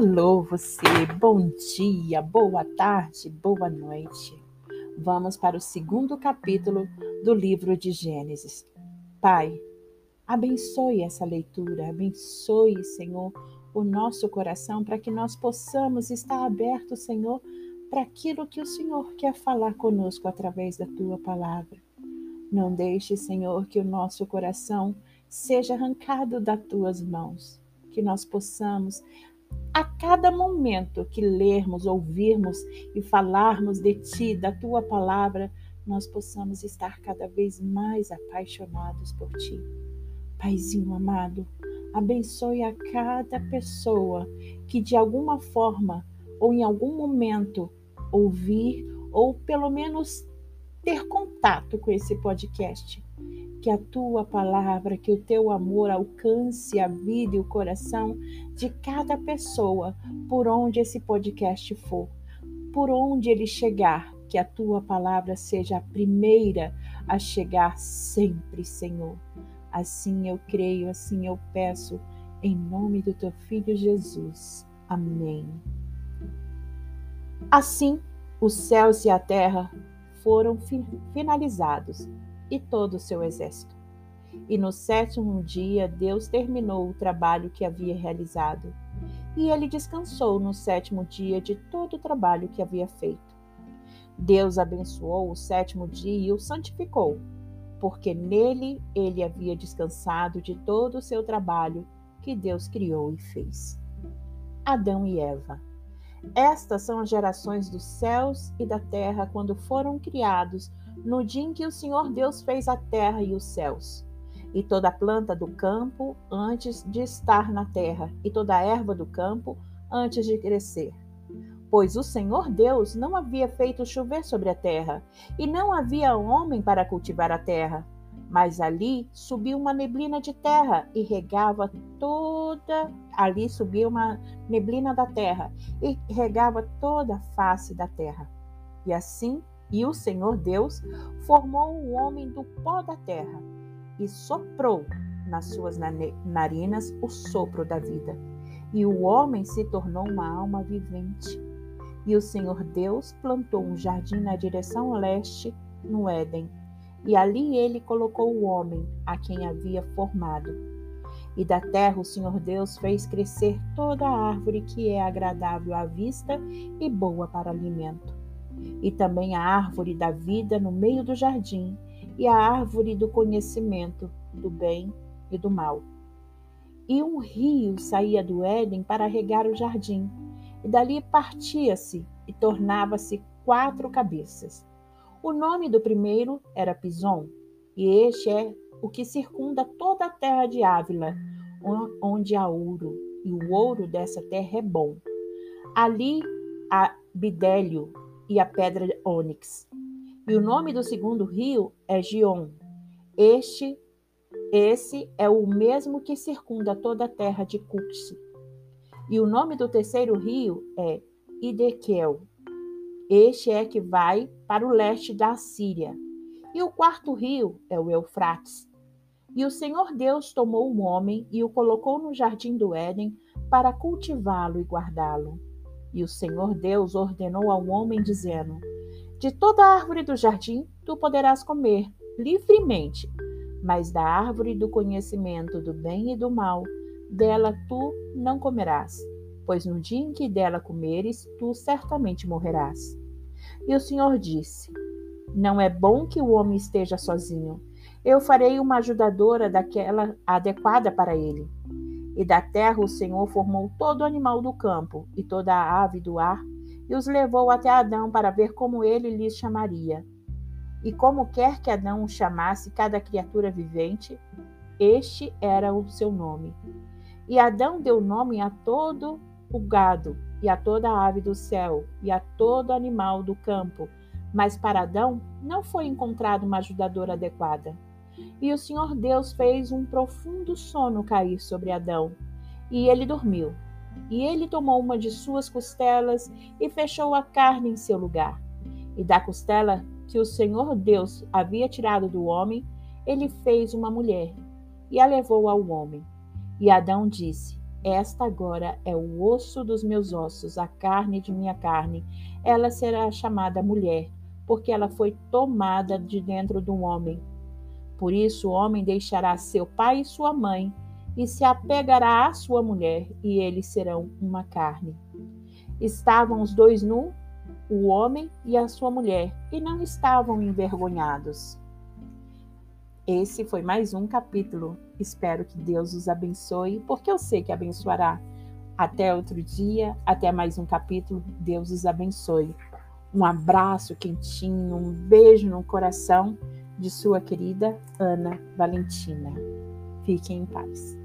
Alô, você, bom dia, boa tarde, boa noite. Vamos para o segundo capítulo do livro de Gênesis. Pai, abençoe essa leitura, abençoe, Senhor, o nosso coração para que nós possamos estar abertos, Senhor, para aquilo que o Senhor quer falar conosco através da tua palavra. Não deixe, Senhor, que o nosso coração seja arrancado das tuas mãos, que nós possamos a cada momento que lermos, ouvirmos e falarmos de Ti, da Tua palavra, nós possamos estar cada vez mais apaixonados por Ti. Paizinho amado, abençoe a cada pessoa que de alguma forma ou em algum momento ouvir ou pelo menos ter contato com esse podcast que a tua palavra, que o teu amor alcance a vida e o coração de cada pessoa por onde esse podcast for, por onde ele chegar, que a tua palavra seja a primeira a chegar sempre, Senhor. Assim eu creio, assim eu peço, em nome do teu filho Jesus. Amém. Assim, os céus e a terra foram finalizados e todo o seu exército. E no sétimo dia Deus terminou o trabalho que havia realizado. E ele descansou no sétimo dia de todo o trabalho que havia feito. Deus abençoou o sétimo dia e o santificou, porque nele ele havia descansado de todo o seu trabalho que Deus criou e fez. Adão e Eva. Estas são as gerações dos céus e da terra quando foram criados no dia em que o Senhor Deus fez a terra e os céus, e toda a planta do campo antes de estar na terra, e toda a erva do campo antes de crescer. Pois o Senhor Deus não havia feito chover sobre a terra, e não havia homem para cultivar a terra. Mas ali subiu uma neblina de terra e regava toda. Ali subia uma neblina da terra e regava toda a face da terra. E assim e o Senhor Deus formou o homem do pó da terra e soprou nas suas narinas o sopro da vida. E o homem se tornou uma alma vivente. E o Senhor Deus plantou um jardim na direção leste, no Éden. E ali ele colocou o homem, a quem havia formado. E da terra o Senhor Deus fez crescer toda a árvore que é agradável à vista e boa para alimento e também a árvore da vida no meio do jardim, e a árvore do conhecimento do bem e do mal. E um rio saía do Éden para regar o jardim, e dali partia-se e tornava-se quatro cabeças. O nome do primeiro era Pison, e este é o que circunda toda a terra de Ávila, onde há ouro, e o ouro dessa terra é bom. Ali há bidélio, e a pedra ônix. E o nome do segundo rio é Gion. Este, esse é o mesmo que circunda toda a terra de Cux. E o nome do terceiro rio é Idequel. Este é que vai para o leste da Síria. E o quarto rio é o Eufrates. E o Senhor Deus tomou o homem e o colocou no jardim do Éden para cultivá-lo e guardá-lo. E o Senhor Deus ordenou ao homem, dizendo: De toda árvore do jardim tu poderás comer livremente, mas da árvore do conhecimento do bem e do mal, dela tu não comerás, pois no dia em que dela comeres, tu certamente morrerás. E o Senhor disse: Não é bom que o homem esteja sozinho. Eu farei uma ajudadora daquela adequada para ele. E da terra o Senhor formou todo animal do campo e toda a ave do ar, e os levou até Adão para ver como ele lhes chamaria. E como quer que Adão chamasse cada criatura vivente, este era o seu nome. E Adão deu nome a todo o gado, e a toda a ave do céu, e a todo animal do campo. Mas para Adão não foi encontrada uma ajudadora adequada. E o Senhor Deus fez um profundo sono cair sobre Adão, e ele dormiu. E ele tomou uma de suas costelas e fechou a carne em seu lugar. E da costela que o Senhor Deus havia tirado do homem, ele fez uma mulher e a levou ao homem. E Adão disse: Esta agora é o osso dos meus ossos, a carne de minha carne. Ela será chamada mulher, porque ela foi tomada de dentro do homem. Por isso o homem deixará seu pai e sua mãe e se apegará à sua mulher, e eles serão uma carne. Estavam os dois nus, o homem e a sua mulher, e não estavam envergonhados. Esse foi mais um capítulo. Espero que Deus os abençoe, porque eu sei que abençoará. Até outro dia, até mais um capítulo. Deus os abençoe. Um abraço quentinho, um beijo no coração de sua querida Ana Valentina. Fiquem em paz.